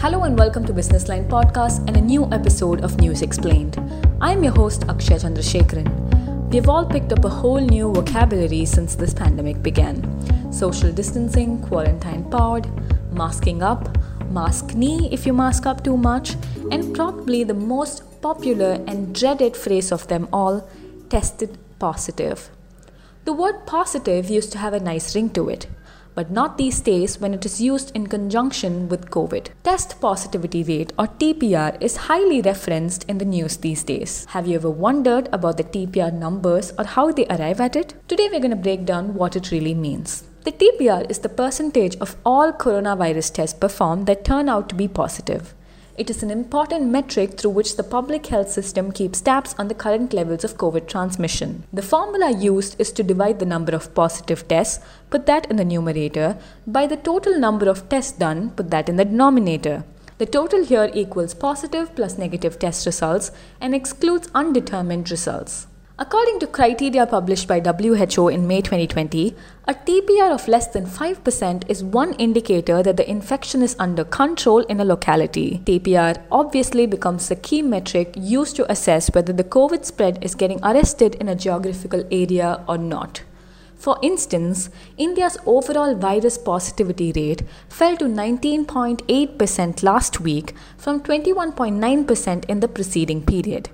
Hello and welcome to Business Line Podcast and a new episode of News Explained. I'm your host Akshay Chandrasekharan. We've all picked up a whole new vocabulary since this pandemic began. Social distancing, quarantine pod, masking up, maskne if you mask up too much, and probably the most popular and dreaded phrase of them all, tested positive. The word positive used to have a nice ring to it but not these days when it is used in conjunction with COVID. Test positivity rate or TPR is highly referenced in the news these days. Have you ever wondered about the TPR numbers or how they arrive at it? Today we're going to break down what it really means. The TPR is the percentage of all coronavirus tests performed that turn out to be positive. It is an important metric through which the public health system keeps tabs on the current levels of COVID transmission. The formula used is to divide the number of positive tests, put that in the numerator, by the total number of tests done, put that in the denominator. The total here equals positive plus negative test results and excludes undetermined results. According to criteria published by WHO in May 2020, a TPR of less than 5% is one indicator that the infection is under control in a locality. TPR obviously becomes a key metric used to assess whether the COVID spread is getting arrested in a geographical area or not. For instance, India's overall virus positivity rate fell to 19.8% last week from 21.9% in the preceding period.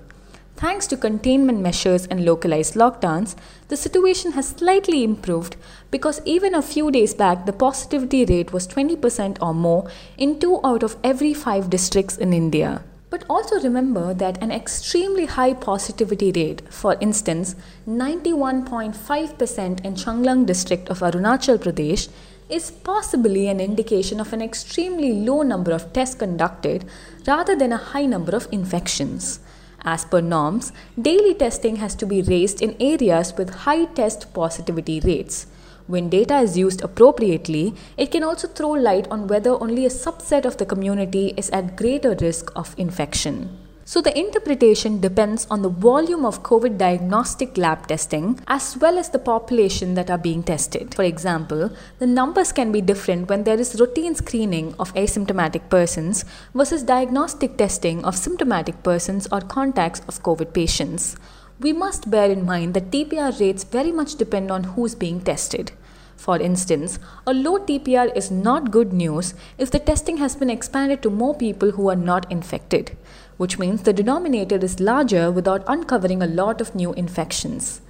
Thanks to containment measures and localized lockdowns, the situation has slightly improved because even a few days back the positivity rate was 20% or more in 2 out of every 5 districts in India. But also remember that an extremely high positivity rate, for instance 91.5% in Changlang district of Arunachal Pradesh, is possibly an indication of an extremely low number of tests conducted rather than a high number of infections. As per norms, daily testing has to be raised in areas with high test positivity rates. When data is used appropriately, it can also throw light on whether only a subset of the community is at greater risk of infection. So the interpretation depends on the volume of COVID diagnostic lab testing as well as the population that are being tested. For example, the numbers can be different when there is routine screening of asymptomatic persons versus diagnostic testing of symptomatic persons or contacts of COVID patients. We must bear in mind that TPR rates very much depend on who's being tested. For instance, a low TPR is not good news if the testing has been expanded to more people who are not infected, which means the denominator is larger without uncovering a lot of new infections.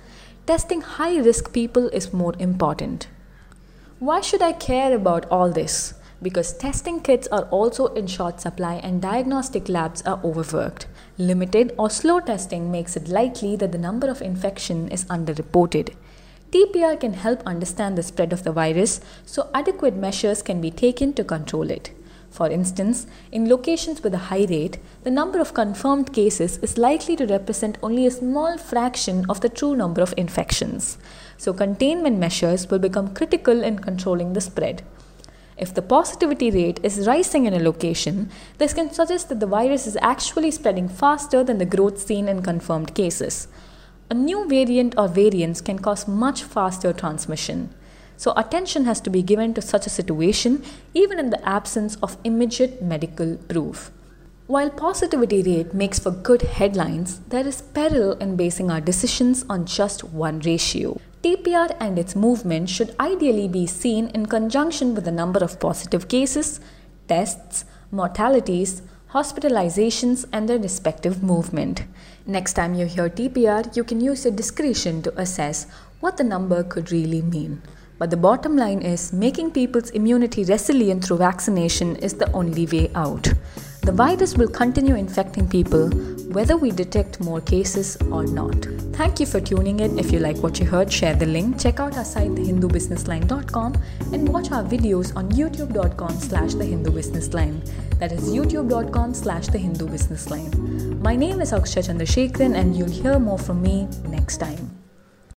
Testing high risk people is more important. Why should I care about all this? Because testing kits are also in short supply and diagnostic labs are overworked. Limited or slow testing makes it likely that the number of infection is underreported. TPR can help understand the spread of the virus, so adequate measures can be taken to control it. For instance, in locations with a high rate, the number of confirmed cases is likely to represent only a small fraction of the true number of infections. So, containment measures will become critical in controlling the spread. If the positivity rate is rising in a location, this can suggest that the virus is actually spreading faster than the growth seen in confirmed cases. A new variant or variants can cause much faster transmission. So, attention has to be given to such a situation even in the absence of immediate medical proof. While positivity rate makes for good headlines, there is peril in basing our decisions on just one ratio. TPR and its movement should ideally be seen in conjunction with the number of positive cases, tests, mortalities, hospitalizations, and their respective movement. Next time you hear TPR, you can use your discretion to assess what the number could really mean. But the bottom line is making people's immunity resilient through vaccination is the only way out. The virus will continue infecting people whether we detect more cases or not. Thank you for tuning in. If you like what you heard, share the link. Check out our site thehindubusinessline.com and watch our videos on youtube.com slash thehindubusinessline. That is youtube.com slash thehindubusinessline. My name is Akshay Chandrasekharan and you'll hear more from me next time.